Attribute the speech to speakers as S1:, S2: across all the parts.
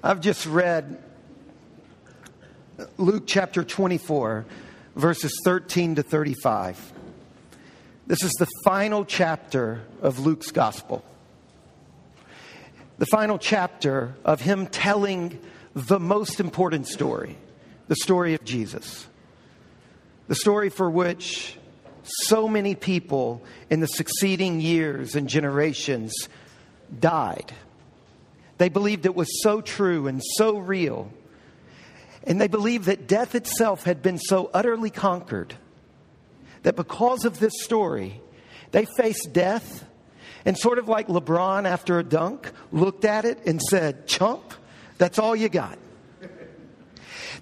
S1: I've just read Luke chapter 24, verses 13 to 35. This is the final chapter of Luke's gospel. The final chapter of him telling the most important story the story of Jesus. The story for which so many people in the succeeding years and generations died. They believed it was so true and so real. And they believed that death itself had been so utterly conquered that because of this story, they faced death and sort of like LeBron after a dunk looked at it and said, Chump, that's all you got.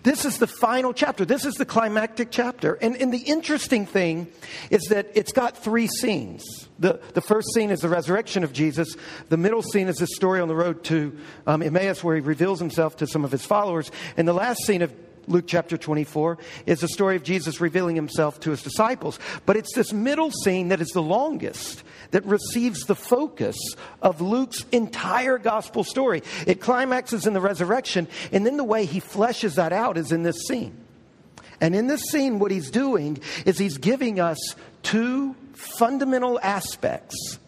S1: This is the final chapter. This is the climactic chapter. And, and the interesting thing is that it's got three scenes. The, the first scene is the resurrection of Jesus. The middle scene is the story on the road to um, Emmaus, where he reveals himself to some of his followers. And the last scene of Luke chapter 24 is the story of Jesus revealing himself to his disciples. But it's this middle scene that is the longest that receives the focus of Luke's entire gospel story. It climaxes in the resurrection, and then the way he fleshes that out is in this scene. And in this scene, what he's doing is he's giving us two fundamental aspects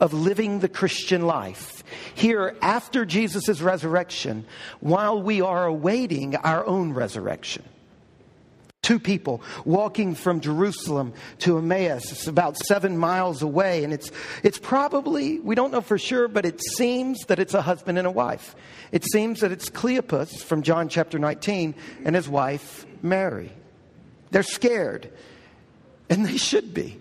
S1: of living the Christian life. Here, after Jesus' resurrection, while we are awaiting our own resurrection. Two people walking from Jerusalem to Emmaus. It's about seven miles away, and it's, it's probably, we don't know for sure, but it seems that it's a husband and a wife. It seems that it's Cleopas from John chapter 19 and his wife, Mary. They're scared, and they should be.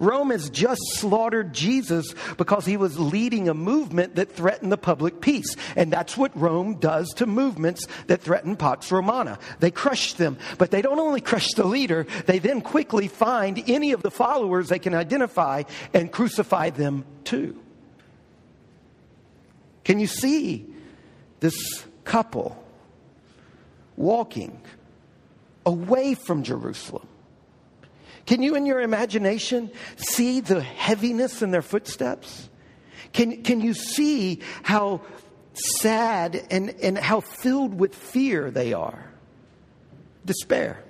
S1: Rome has just slaughtered Jesus because he was leading a movement that threatened the public peace. And that's what Rome does to movements that threaten Pax Romana. They crush them, but they don't only crush the leader, they then quickly find any of the followers they can identify and crucify them too. Can you see this couple walking away from Jerusalem? Can you, in your imagination, see the heaviness in their footsteps? Can, can you see how sad and, and how filled with fear they are? Despair.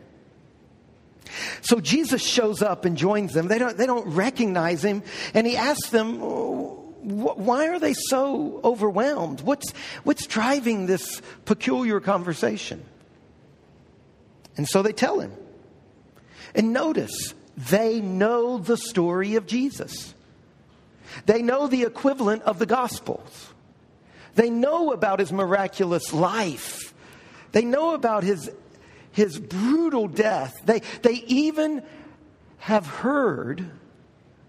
S1: So Jesus shows up and joins them. They don't, they don't recognize him, and he asks them, Why are they so overwhelmed? What's, what's driving this peculiar conversation? And so they tell him. And notice, they know the story of Jesus. They know the equivalent of the Gospels. They know about his miraculous life. They know about his, his brutal death. They, they even have heard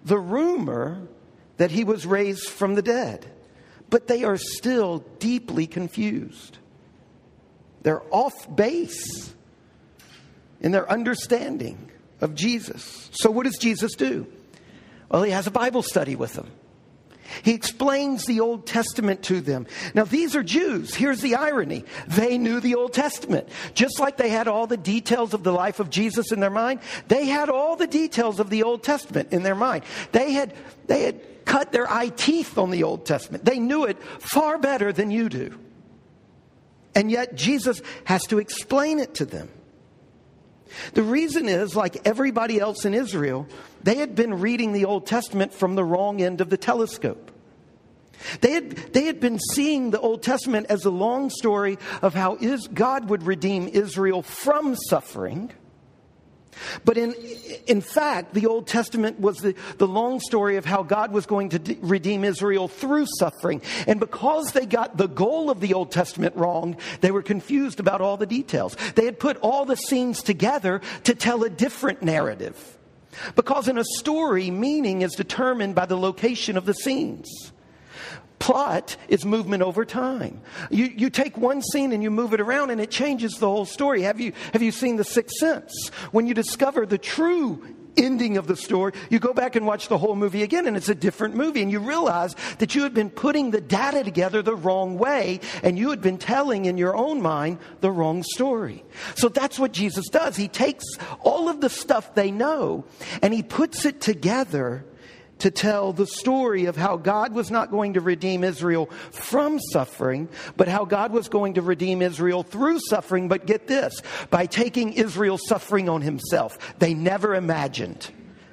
S1: the rumor that he was raised from the dead. But they are still deeply confused. They're off base in their understanding of Jesus. So, what does Jesus do? Well, he has a Bible study with them. He explains the Old Testament to them. Now, these are Jews. Here's the irony. They knew the Old Testament. Just like they had all the details of the life of Jesus in their mind, they had all the details of the Old Testament in their mind. They had, they had cut their eye teeth on the Old Testament. They knew it far better than you do. And yet, Jesus has to explain it to them. The reason is, like everybody else in Israel, they had been reading the Old Testament from the wrong end of the telescope. They had, they had been seeing the Old Testament as a long story of how is, God would redeem Israel from suffering but in, in fact, the Old Testament was the, the long story of how God was going to de- redeem Israel through suffering. And because they got the goal of the Old Testament wrong, they were confused about all the details. They had put all the scenes together to tell a different narrative. Because in a story, meaning is determined by the location of the scenes plot is movement over time. You, you take one scene and you move it around and it changes the whole story. Have you, have you seen The Sixth Sense? When you discover the true ending of the story, you go back and watch the whole movie again and it's a different movie and you realize that you had been putting the data together the wrong way and you had been telling in your own mind the wrong story. So that's what Jesus does. He takes all of the stuff they know and he puts it together to tell the story of how God was not going to redeem Israel from suffering, but how God was going to redeem Israel through suffering. But get this by taking Israel's suffering on himself. They never imagined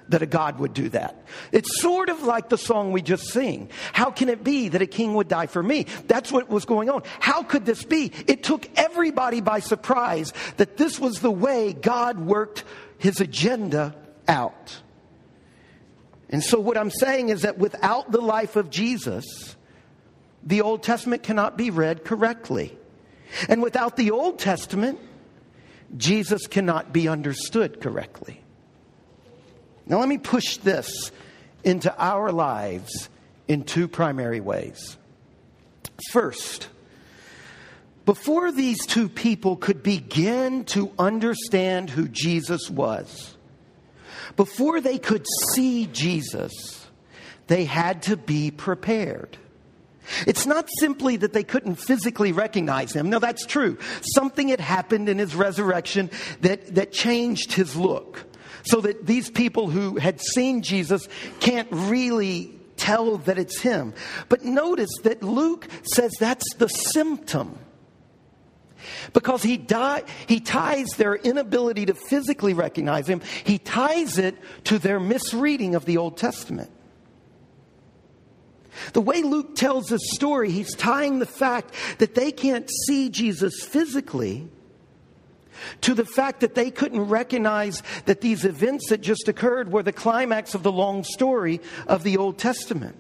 S1: that a God would do that. It's sort of like the song we just sing. How can it be that a king would die for me? That's what was going on. How could this be? It took everybody by surprise that this was the way God worked his agenda out. And so, what I'm saying is that without the life of Jesus, the Old Testament cannot be read correctly. And without the Old Testament, Jesus cannot be understood correctly. Now, let me push this into our lives in two primary ways. First, before these two people could begin to understand who Jesus was, before they could see Jesus, they had to be prepared. It's not simply that they couldn't physically recognize him. No, that's true. Something had happened in his resurrection that, that changed his look. So that these people who had seen Jesus can't really tell that it's him. But notice that Luke says that's the symptom because he, he ties their inability to physically recognize him, he ties it to their misreading of the Old Testament. The way Luke tells this story, he's tying the fact that they can't see Jesus physically to the fact that they couldn't recognize that these events that just occurred were the climax of the long story of the Old Testament.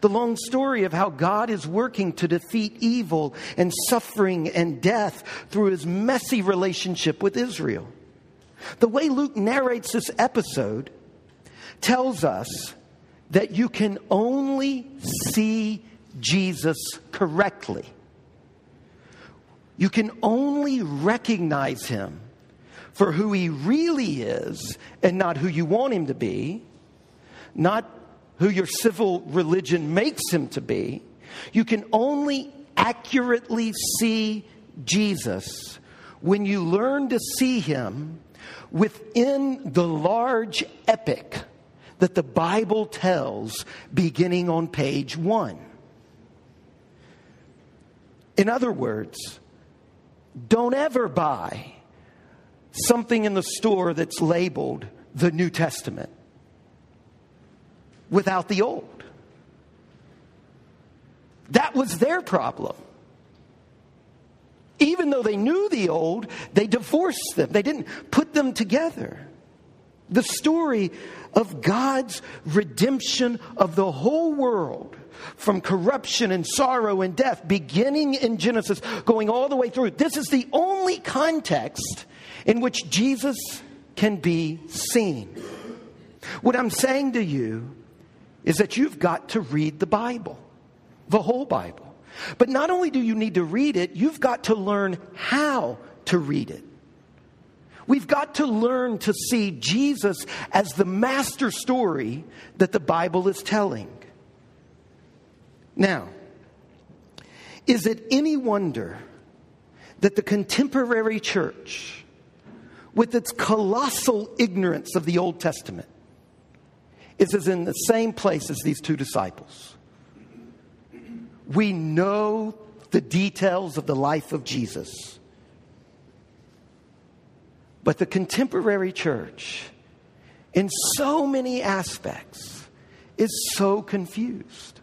S1: The long story of how God is working to defeat evil and suffering and death through his messy relationship with Israel. The way Luke narrates this episode tells us that you can only see Jesus correctly. You can only recognize him for who he really is and not who you want him to be, not who your civil religion makes him to be. You can only accurately see Jesus when you learn to see him within the large epic that the Bible tells beginning on page one. In other words, don't ever buy something in the store that's labeled the New Testament without the old. That was their problem. Even though they knew the old, they divorced them, they didn't put them together. The story of God's redemption of the whole world from corruption and sorrow and death, beginning in Genesis, going all the way through. This is the only context in which Jesus can be seen. What I'm saying to you is that you've got to read the Bible, the whole Bible. But not only do you need to read it, you've got to learn how to read it. We've got to learn to see Jesus as the master story that the Bible is telling. Now, is it any wonder that the contemporary church, with its colossal ignorance of the Old Testament, is in the same place as these two disciples. We know the details of the life of Jesus. But the contemporary church, in so many aspects, is so confused.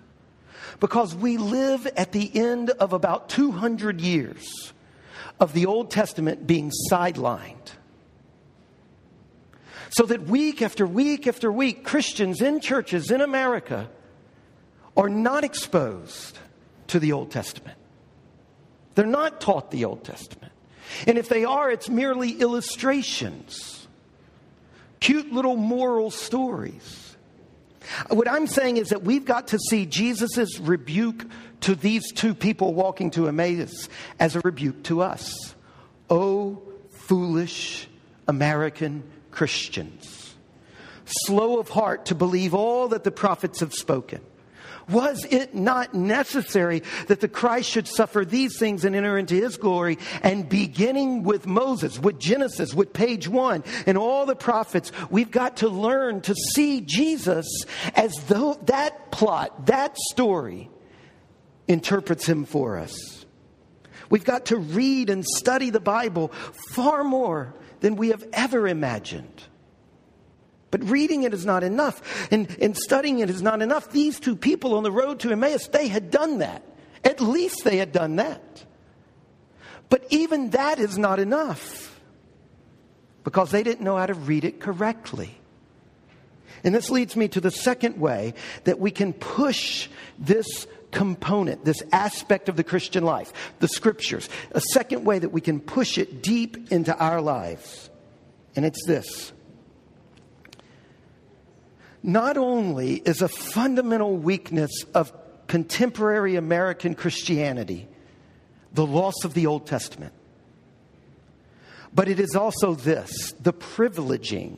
S1: Because we live at the end of about 200 years of the Old Testament being sidelined so that week after week after week, Christians in churches in America are not exposed to the Old Testament. They're not taught the Old Testament. And if they are, it's merely illustrations, cute little moral stories. What I'm saying is that we've got to see Jesus' rebuke to these two people walking to Emmaus as a rebuke to us. Oh, foolish American Christians, slow of heart to believe all that the prophets have spoken. Was it not necessary that the Christ should suffer these things and enter into his glory? And beginning with Moses, with Genesis, with page one, and all the prophets, we've got to learn to see Jesus as though that plot, that story, interprets him for us. We've got to read and study the Bible far more than we have ever imagined. But reading it is not enough, and, and studying it is not enough. These two people on the road to Emmaus, they had done that. At least they had done that. But even that is not enough because they didn't know how to read it correctly. And this leads me to the second way that we can push this component, this aspect of the Christian life, the scriptures. A second way that we can push it deep into our lives. And it's this not only is a fundamental weakness of contemporary American Christianity the loss of the Old Testament, but it is also this the privileging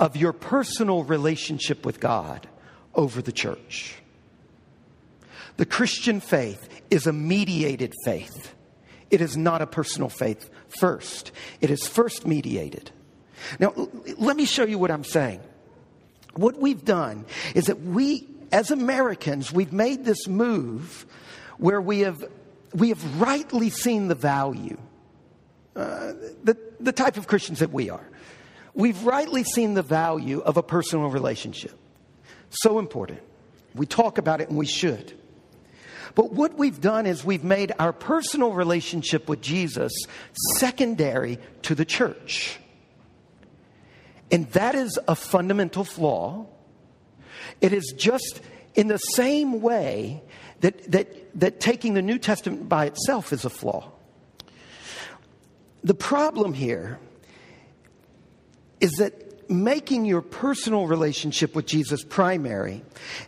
S1: of your personal relationship with God over the church. The Christian faith is a mediated faith. It is not a personal faith first. It is first mediated. Now, let me show you what I'm saying. What we've done is that we, as Americans, we've made this move where we have, we have rightly seen the value, uh, the, the type of Christians that we are. We've rightly seen the value of a personal relationship. So important. We talk about it and we should. But what we've done is we've made our personal relationship with Jesus secondary to the church. And that is a fundamental flaw. It is just in the same way that, that, that taking the New Testament by itself is a flaw. The problem here is that making your personal relationship with Jesus primary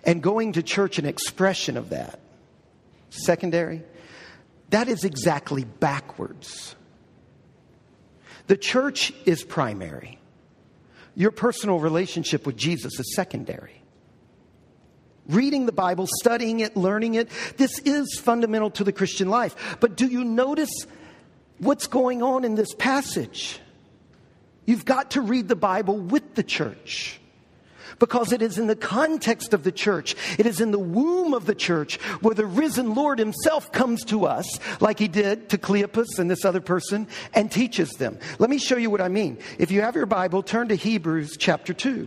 S1: and going to church an expression of that secondary, that is exactly backwards. The church is primary. Your personal relationship with Jesus is secondary. Reading the Bible, studying it, learning it, this is fundamental to the Christian life. But do you notice what's going on in this passage? You've got to read the Bible with the church because it is in the context of the church, it is in the womb of the church where the risen Lord himself comes to us, like he did to Cleopas and this other person, and teaches them. Let me show you what I mean. If you have your Bible, turn to Hebrews chapter 2.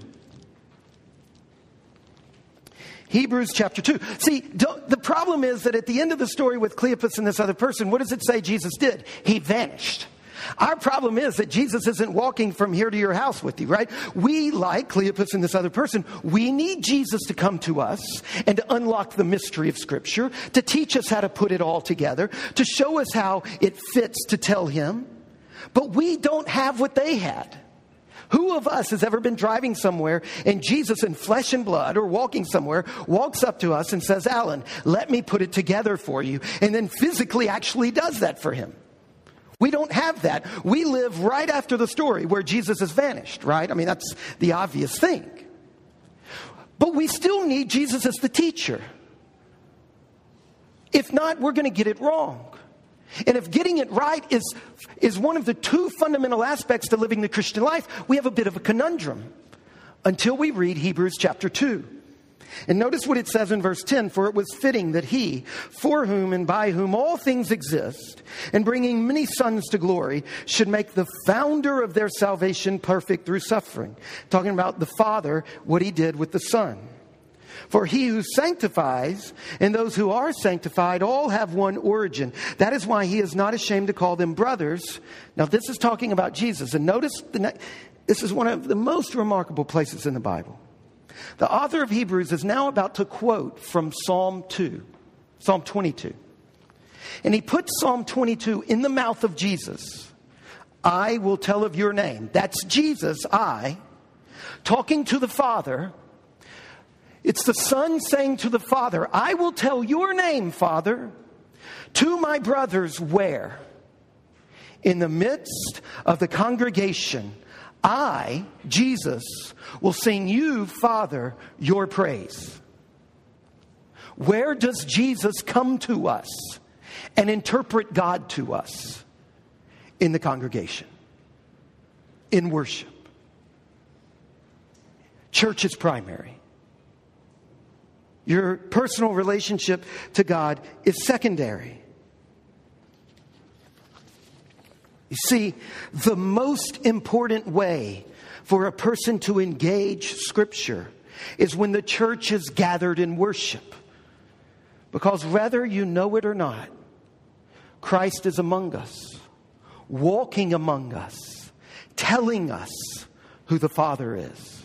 S1: Hebrews chapter 2. See, the problem is that at the end of the story with Cleopas and this other person, what does it say Jesus did? He vanished. Our problem is that Jesus isn't walking from here to your house with you, right? We, like Cleopas and this other person, we need Jesus to come to us and to unlock the mystery of Scripture, to teach us how to put it all together, to show us how it fits to tell Him. But we don't have what they had. Who of us has ever been driving somewhere and Jesus in flesh and blood or walking somewhere walks up to us and says, Alan, let me put it together for you, and then physically actually does that for him? We don't have that. We live right after the story where Jesus has vanished, right? I mean, that's the obvious thing. But we still need Jesus as the teacher. If not, we're going to get it wrong. And if getting it right is, is one of the two fundamental aspects to living the Christian life, we have a bit of a conundrum until we read Hebrews chapter 2. And notice what it says in verse 10 For it was fitting that he, for whom and by whom all things exist, and bringing many sons to glory, should make the founder of their salvation perfect through suffering. Talking about the Father, what he did with the Son. For he who sanctifies and those who are sanctified all have one origin. That is why he is not ashamed to call them brothers. Now, this is talking about Jesus. And notice the, this is one of the most remarkable places in the Bible. The author of Hebrews is now about to quote from Psalm 2, Psalm 22. And he puts Psalm 22 in the mouth of Jesus. I will tell of your name. That's Jesus, I, talking to the Father. It's the Son saying to the Father, I will tell your name, Father, to my brothers where? In the midst of the congregation I, Jesus, will sing you, Father, your praise. Where does Jesus come to us and interpret God to us? In the congregation, in worship. Church is primary. Your personal relationship to God is secondary. You see, the most important way for a person to engage Scripture is when the church is gathered in worship. Because whether you know it or not, Christ is among us, walking among us, telling us who the Father is.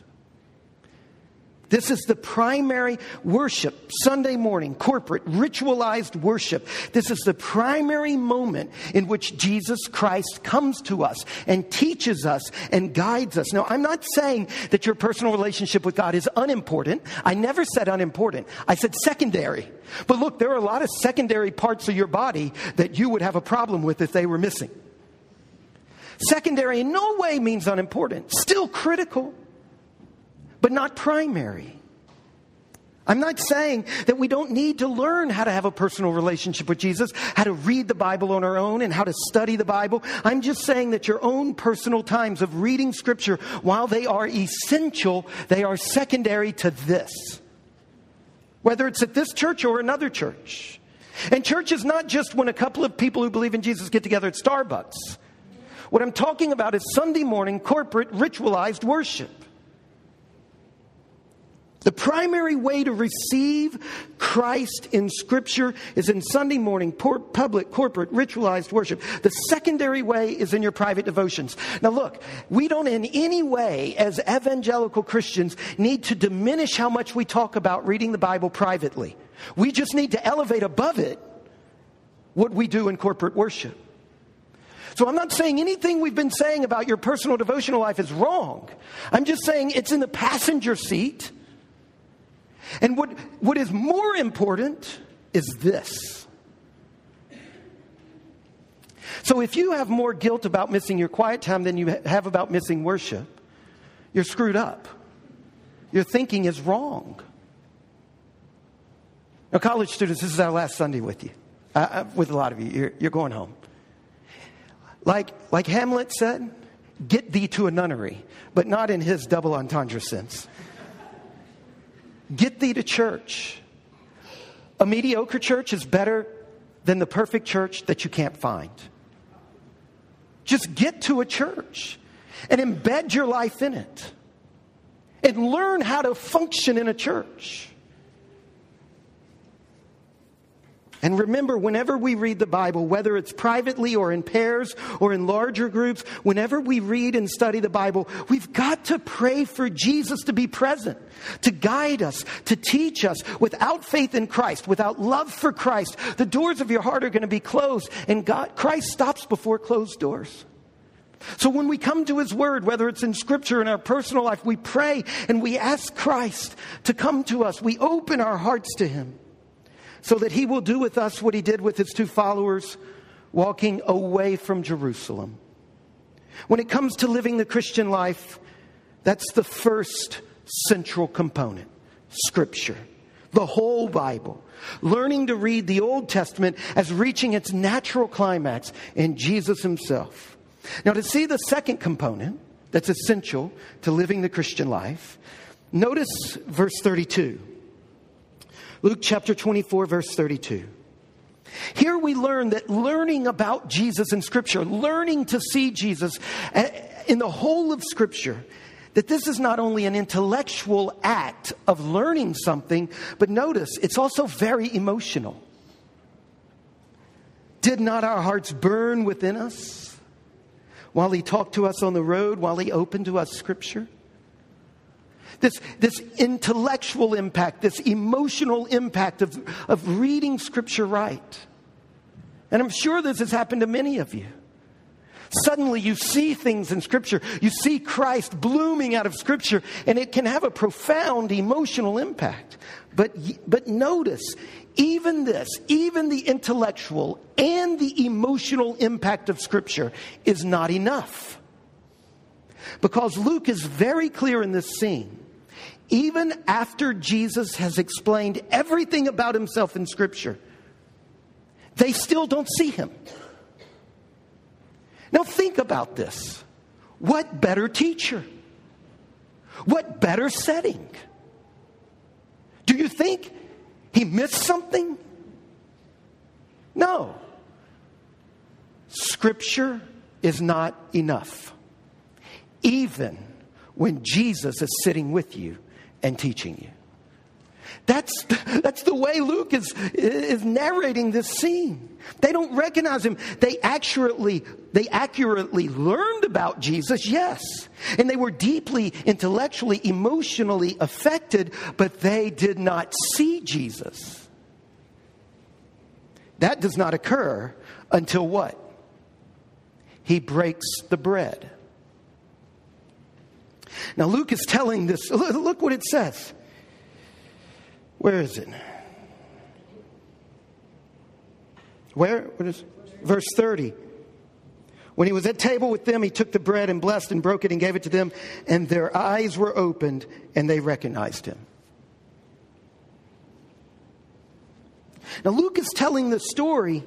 S1: This is the primary worship, Sunday morning, corporate, ritualized worship. This is the primary moment in which Jesus Christ comes to us and teaches us and guides us. Now, I'm not saying that your personal relationship with God is unimportant. I never said unimportant. I said secondary. But look, there are a lot of secondary parts of your body that you would have a problem with if they were missing. Secondary in no way means unimportant, still critical but not primary. I'm not saying that we don't need to learn how to have a personal relationship with Jesus, how to read the Bible on our own, and how to study the Bible. I'm just saying that your own personal times of reading Scripture, while they are essential, they are secondary to this. Whether it's at this church or another church. And church is not just when a couple of people who believe in Jesus get together at Starbucks. What I'm talking about is Sunday morning corporate ritualized worship. The primary way to receive Christ in Scripture is in Sunday morning, public, corporate, ritualized worship. The secondary way is in your private devotions. Now, look, we don't in any way, as evangelical Christians, need to diminish how much we talk about reading the Bible privately. We just need to elevate above it what we do in corporate worship. So I'm not saying anything we've been saying about your personal devotional life is wrong. I'm just saying it's in the passenger seat and what, what is more important is this. So if you have more guilt about missing your quiet time than you have about missing worship, you're screwed up. Your thinking is wrong. Now, college students, this is our last Sunday with you, uh, with a lot of you. You're, you're going home. Like, like Hamlet said, get thee to a nunnery, but not in his double entendre sense. Get thee to church. A mediocre church is better than the perfect church that you can't find. Just get to a church and embed your life in it and learn how to function in a church. And remember, whenever we read the Bible, whether it's privately or in pairs or in larger groups, whenever we read and study the Bible, we've got to pray for Jesus to be present, to guide us, to teach us. Without faith in Christ, without love for Christ, the doors of your heart are going to be closed, and God, Christ stops before closed doors. So when we come to His Word, whether it's in Scripture, in our personal life, we pray and we ask Christ to come to us. We open our hearts to Him so that he will do with us what he did with his two followers walking away from Jerusalem. When it comes to living the Christian life, that's the first central component Scripture, the whole Bible. Learning to read the Old Testament as reaching its natural climax in Jesus Himself. Now, to see the second component that's essential to living the Christian life, notice verse 32. Luke chapter 24, verse 32. Here we learn that learning about Jesus in Scripture, learning to see Jesus eh, in the whole of Scripture, that this is not only an intellectual act of learning something, but notice it's also very emotional. Did not our hearts burn within us while He talked to us on the road, while He opened to us Scripture? This, this intellectual impact, this emotional impact of, of reading Scripture right. And I'm sure this has happened to many of you. Suddenly, you see things in Scripture. You see Christ blooming out of Scripture, and it can have a profound emotional impact. But, but notice, even this, even the intellectual and the emotional impact of Scripture is not enough. Because Luke is very clear in this scene even after Jesus has explained everything about himself in Scripture, they still don't see him. Now, think about this. What better teacher? What better setting? Do you think he missed something? No. Scripture is not enough, even when Jesus is sitting with you and teaching you. That's, that's the way Luke is, is narrating this scene. They don't recognize him. They accurately, they accurately learned about Jesus, yes. And they were deeply intellectually, emotionally affected, but they did not see Jesus. That does not occur until what? He breaks the bread. Now, Luke is telling this. Look what it says. Where is it? Where? What is verse 30? When he was at table with them, he took the bread and blessed and broke it and gave it to them, and their eyes were opened and they recognized him. Now, Luke is telling the story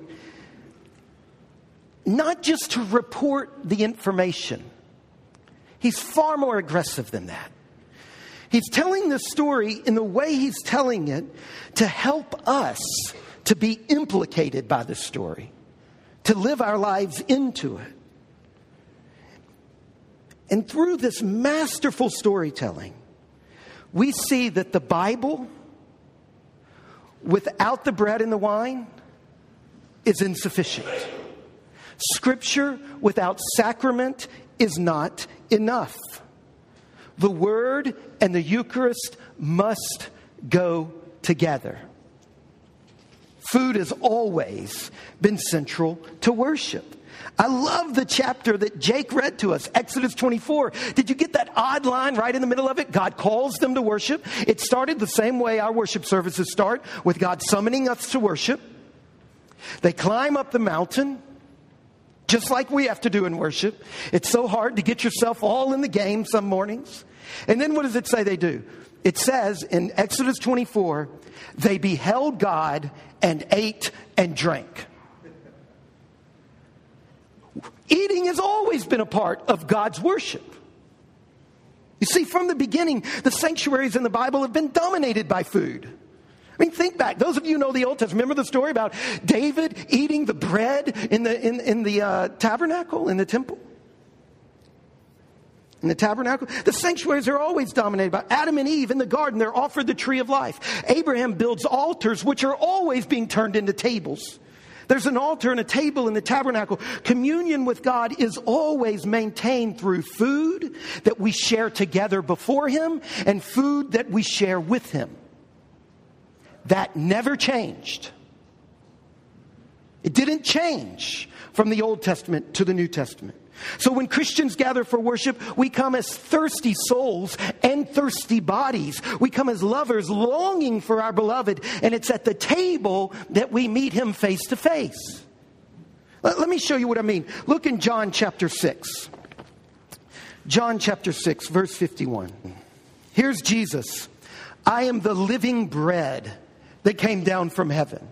S1: not just to report the information, he's far more aggressive than that. He's telling the story in the way he's telling it to help us to be implicated by the story, to live our lives into it. And through this masterful storytelling, we see that the Bible, without the bread and the wine, is insufficient. Scripture without sacrament is not enough. The Word and the Eucharist must go together. Food has always been central to worship. I love the chapter that Jake read to us, Exodus 24. Did you get that odd line right in the middle of it? God calls them to worship. It started the same way our worship services start, with God summoning us to worship. They climb up the mountain just like we have to do in worship. It's so hard to get yourself all in the game some mornings. And then what does it say they do? It says in Exodus 24, they beheld God and ate and drank. Eating has always been a part of God's worship. You see, from the beginning, the sanctuaries in the Bible have been dominated by food. I mean, think back. Those of you know the Old Testament. Remember the story about David eating the bread in the, in, in the uh, tabernacle, in the temple? In the tabernacle? The sanctuaries are always dominated by Adam and Eve in the garden. They're offered the tree of life. Abraham builds altars, which are always being turned into tables. There's an altar and a table in the tabernacle. Communion with God is always maintained through food that we share together before Him and food that we share with Him. That never changed. It didn't change from the Old Testament to the New Testament. So when Christians gather for worship, we come as thirsty souls and thirsty bodies. We come as lovers longing for our beloved, and it's at the table that we meet him face to face. Let me show you what I mean. Look in John chapter 6. John chapter 6, verse 51. Here's Jesus I am the living bread that came down from heaven.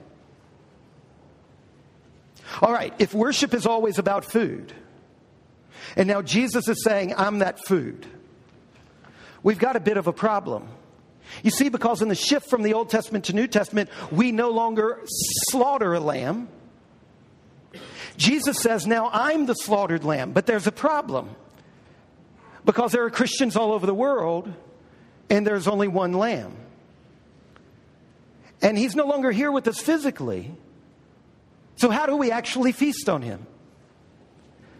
S1: All right, if worship is always about food, and now Jesus is saying, I'm that food, we've got a bit of a problem. You see, because in the shift from the Old Testament to New Testament, we no longer slaughter a lamb. Jesus says, Now I'm the slaughtered lamb, but there's a problem. Because there are Christians all over the world, and there's only one lamb. And he's no longer here with us physically. So, how do we actually feast on him?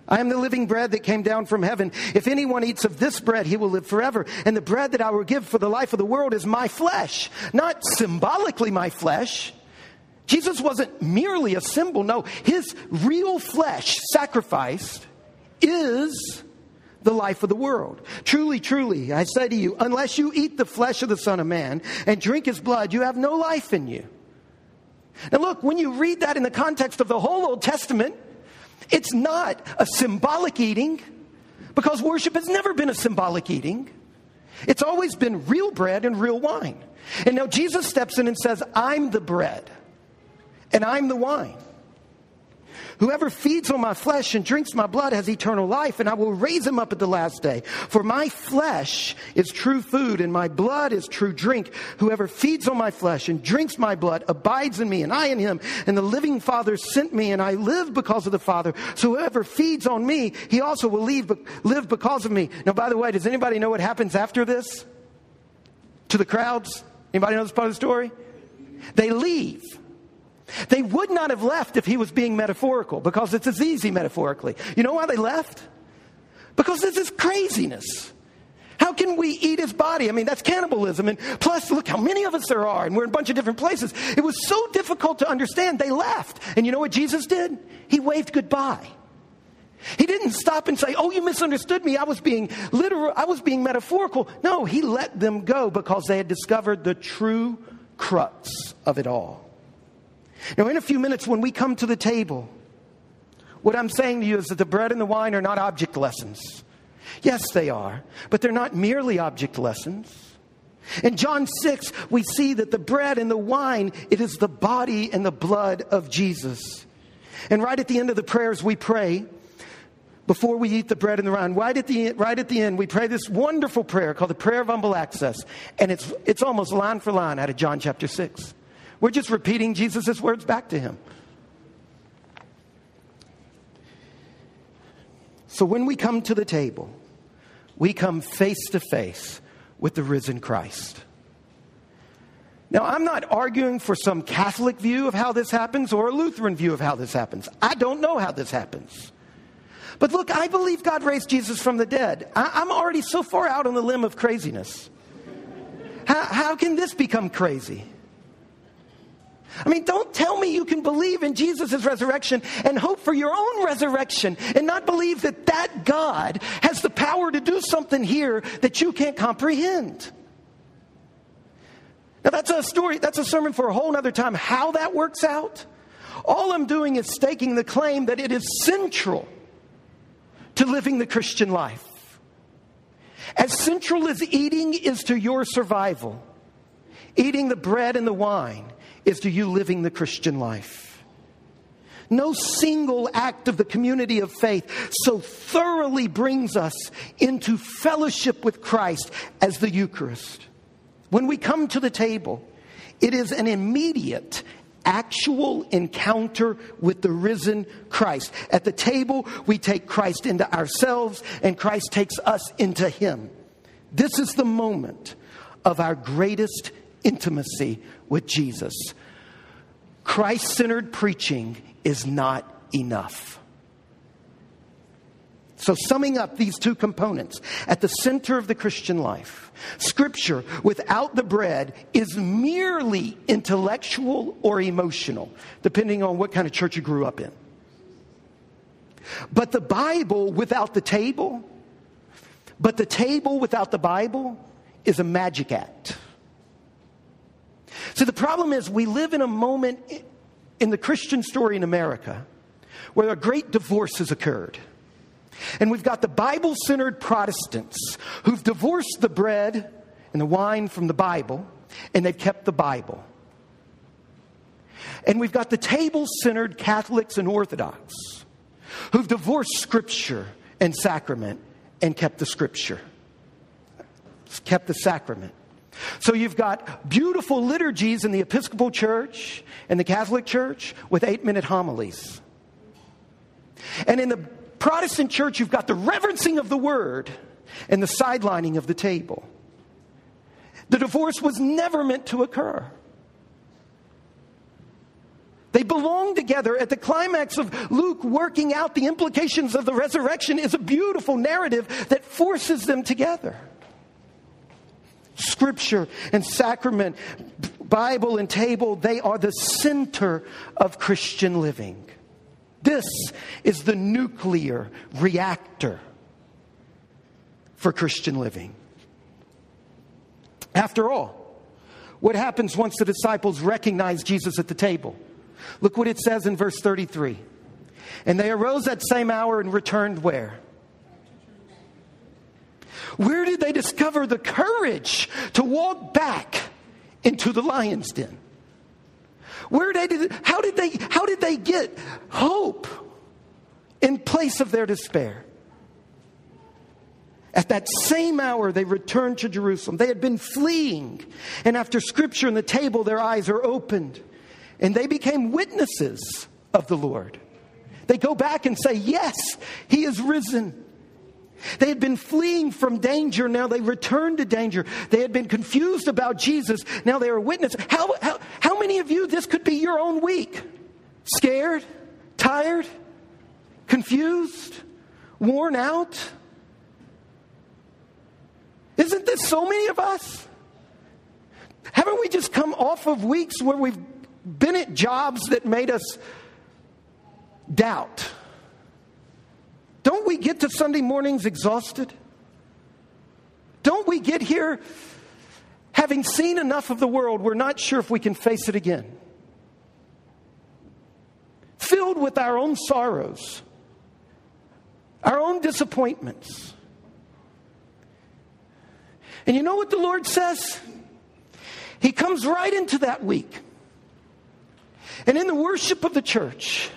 S1: I am the living bread that came down from heaven. If anyone eats of this bread, he will live forever. And the bread that I will give for the life of the world is my flesh, not symbolically my flesh. Jesus wasn't merely a symbol. No, his real flesh sacrificed is the life of the world. Truly, truly, I say to you, unless you eat the flesh of the Son of Man and drink his blood, you have no life in you. Now, look, when you read that in the context of the whole Old Testament, it's not a symbolic eating because worship has never been a symbolic eating. It's always been real bread and real wine. And now Jesus steps in and says, I'm the bread and I'm the wine. Whoever feeds on my flesh and drinks my blood has eternal life, and I will raise him up at the last day. For my flesh is true food, and my blood is true drink. Whoever feeds on my flesh and drinks my blood abides in me, and I in him. And the living Father sent me, and I live because of the Father. So whoever feeds on me, he also will live because of me. Now, by the way, does anybody know what happens after this? To the crowds? Anybody know this part of the story? They leave. They would not have left if he was being metaphorical because it's as easy metaphorically. You know why they left? Because this is craziness. How can we eat his body? I mean, that's cannibalism. And plus, look how many of us there are, and we're in a bunch of different places. It was so difficult to understand, they left. And you know what Jesus did? He waved goodbye. He didn't stop and say, Oh, you misunderstood me. I was being literal, I was being metaphorical. No, he let them go because they had discovered the true crux of it all. Now, in a few minutes, when we come to the table, what I'm saying to you is that the bread and the wine are not object lessons. Yes, they are, but they're not merely object lessons. In John 6, we see that the bread and the wine, it is the body and the blood of Jesus. And right at the end of the prayers we pray, before we eat the bread and the wine, right at the, right at the end, we pray this wonderful prayer called the Prayer of Humble Access. And it's, it's almost line for line out of John chapter 6. We're just repeating Jesus' words back to him. So when we come to the table, we come face to face with the risen Christ. Now, I'm not arguing for some Catholic view of how this happens or a Lutheran view of how this happens. I don't know how this happens. But look, I believe God raised Jesus from the dead. I, am already so far out on the limb of craziness. How, how can this become crazy? I mean, don't tell me you can believe in Jesus' resurrection and hope for your own resurrection and not believe that that God has the power to do something here that you can't comprehend. Now, that's a story, that's a sermon for a whole other time. How that works out, all I'm doing is staking the claim that it is central to living the Christian life. As central as eating is to your survival, eating the bread and the wine is to you living the Christian life. No single act of the community of faith so thoroughly brings us into fellowship with Christ as the Eucharist. When we come to the table, it is an immediate, actual encounter with the risen Christ. At the table, we take Christ into ourselves, and Christ takes us into Him. This is the moment of our greatest intimacy with Jesus. Christ centered preaching is not enough. So, summing up these two components, at the center of the Christian life, Scripture without the bread is merely intellectual or emotional, depending on what kind of church you grew up in. But the Bible without the table, but the table without the Bible is a magic act. So the problem is, we live in a moment in the Christian story in America where a great divorce has occurred. And we've got the Bible centered Protestants who've divorced the bread and the wine from the Bible, and they've kept the Bible. And we've got the table centered Catholics and Orthodox who've divorced Scripture and sacrament and kept the Scripture, kept the sacrament. So you've got beautiful liturgies in the Episcopal Church and the Catholic Church with eight minute homilies. And in the Protestant church, you've got the reverencing of the word and the sidelining of the table. The divorce was never meant to occur. They belong together. At the climax of Luke working out the implications of the resurrection is a beautiful narrative that forces them together. Scripture and sacrament, Bible and table, they are the center of Christian living. This is the nuclear reactor for Christian living. After all, what happens once the disciples recognize Jesus at the table? Look what it says in verse 33. And they arose that same hour and returned where? Where did they discover the courage to walk back into the lion's den? Where did how did they how did they get hope in place of their despair? At that same hour, they returned to Jerusalem. They had been fleeing. And after scripture and the table, their eyes are opened. And they became witnesses of the Lord. They go back and say, Yes, he is risen. They had been fleeing from danger, now they return to danger. They had been confused about Jesus, now they are witness. How, how, how many of you, this could be your own week? Scared? Tired? Confused? Worn out? Isn't this so many of us? Haven't we just come off of weeks where we've been at jobs that made us doubt? Don't we get to Sunday mornings exhausted? Don't we get here having seen enough of the world, we're not sure if we can face it again? Filled with our own sorrows, our own disappointments. And you know what the Lord says? He comes right into that week. And in the worship of the church,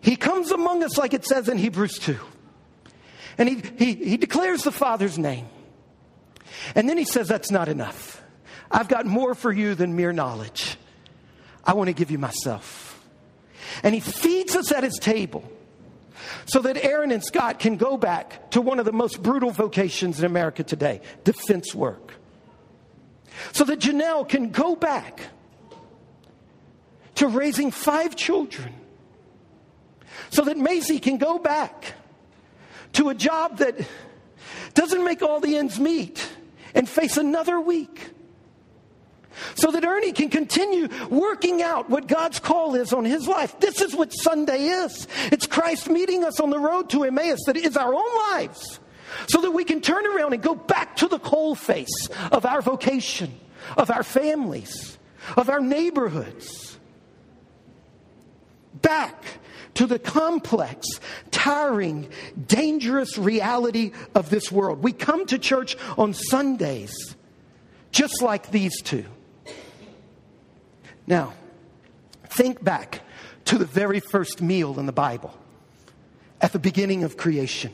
S1: he comes among us, like it says in Hebrews 2. And he, he, he declares the Father's name. And then he says, That's not enough. I've got more for you than mere knowledge. I want to give you myself. And he feeds us at his table so that Aaron and Scott can go back to one of the most brutal vocations in America today defense work. So that Janelle can go back to raising five children so that Macy can go back to a job that doesn't make all the ends meet and face another week. So that Ernie can continue working out what God's call is on his life. This is what Sunday is. It's Christ meeting us on the road to Emmaus that is our own lives. So that we can turn around and go back to the coal face of our vocation, of our families, of our neighborhoods. Back to the complex, tiring, dangerous reality of this world. We come to church on Sundays just like these two. Now, think back to the very first meal in the Bible at the beginning of creation.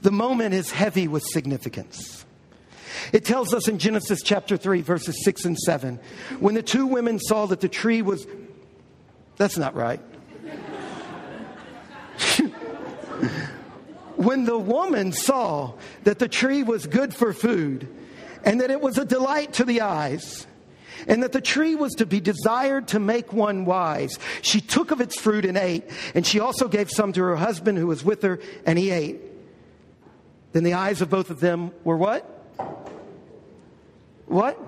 S1: The moment is heavy with significance. It tells us in Genesis chapter 3, verses 6 and 7, when the two women saw that the tree was. That's not right. When the woman saw that the tree was good for food and that it was a delight to the eyes and that the tree was to be desired to make one wise, she took of its fruit and ate, and she also gave some to her husband who was with her, and he ate. Then the eyes of both of them were what? What?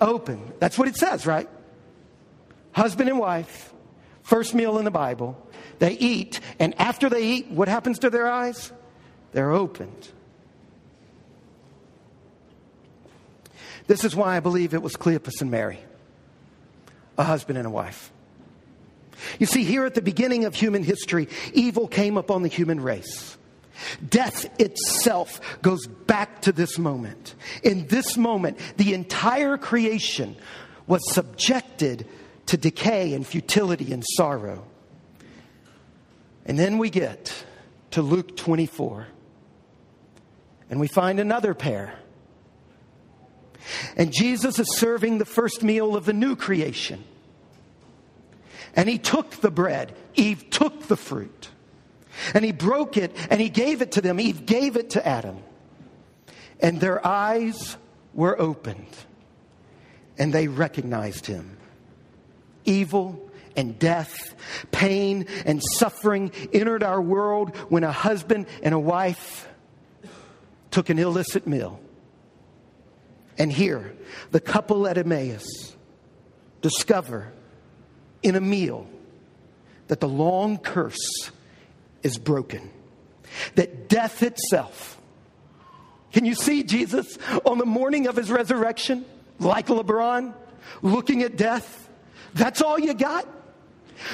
S1: Open. That's what it says, right? Husband and wife, first meal in the Bible. They eat, and after they eat, what happens to their eyes? They're opened. This is why I believe it was Cleopas and Mary, a husband and a wife. You see, here at the beginning of human history, evil came upon the human race. Death itself goes back to this moment. In this moment, the entire creation was subjected to decay and futility and sorrow. And then we get to Luke 24, and we find another pair. And Jesus is serving the first meal of the new creation. And he took the bread, Eve took the fruit, and he broke it and he gave it to them. Eve gave it to Adam. And their eyes were opened, and they recognized him. Evil and death, pain and suffering entered our world when a husband and a wife took an illicit meal. And here, the couple at Emmaus discover in a meal that the long curse is broken, that death itself. Can you see Jesus on the morning of his resurrection, like LeBron, looking at death? That's all you got?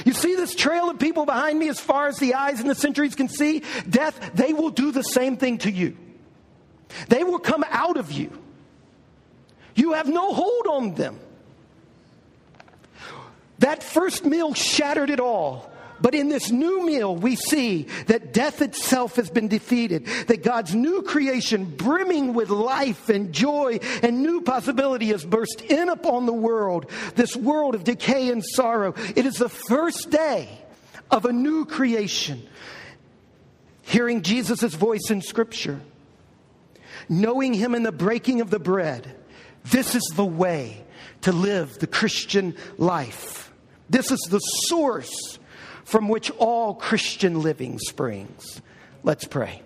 S1: You see this trail of people behind me as far as the eyes and the centuries can see? Death, they will do the same thing to you. They will come out of you. You have no hold on them. That first meal shattered it all. But in this new meal, we see that death itself has been defeated, that God's new creation, brimming with life and joy and new possibility, has burst in upon the world, this world of decay and sorrow. It is the first day of a new creation. Hearing Jesus' voice in Scripture, knowing Him in the breaking of the bread, this is the way to live the Christian life. This is the source from which all Christian living springs. Let's pray.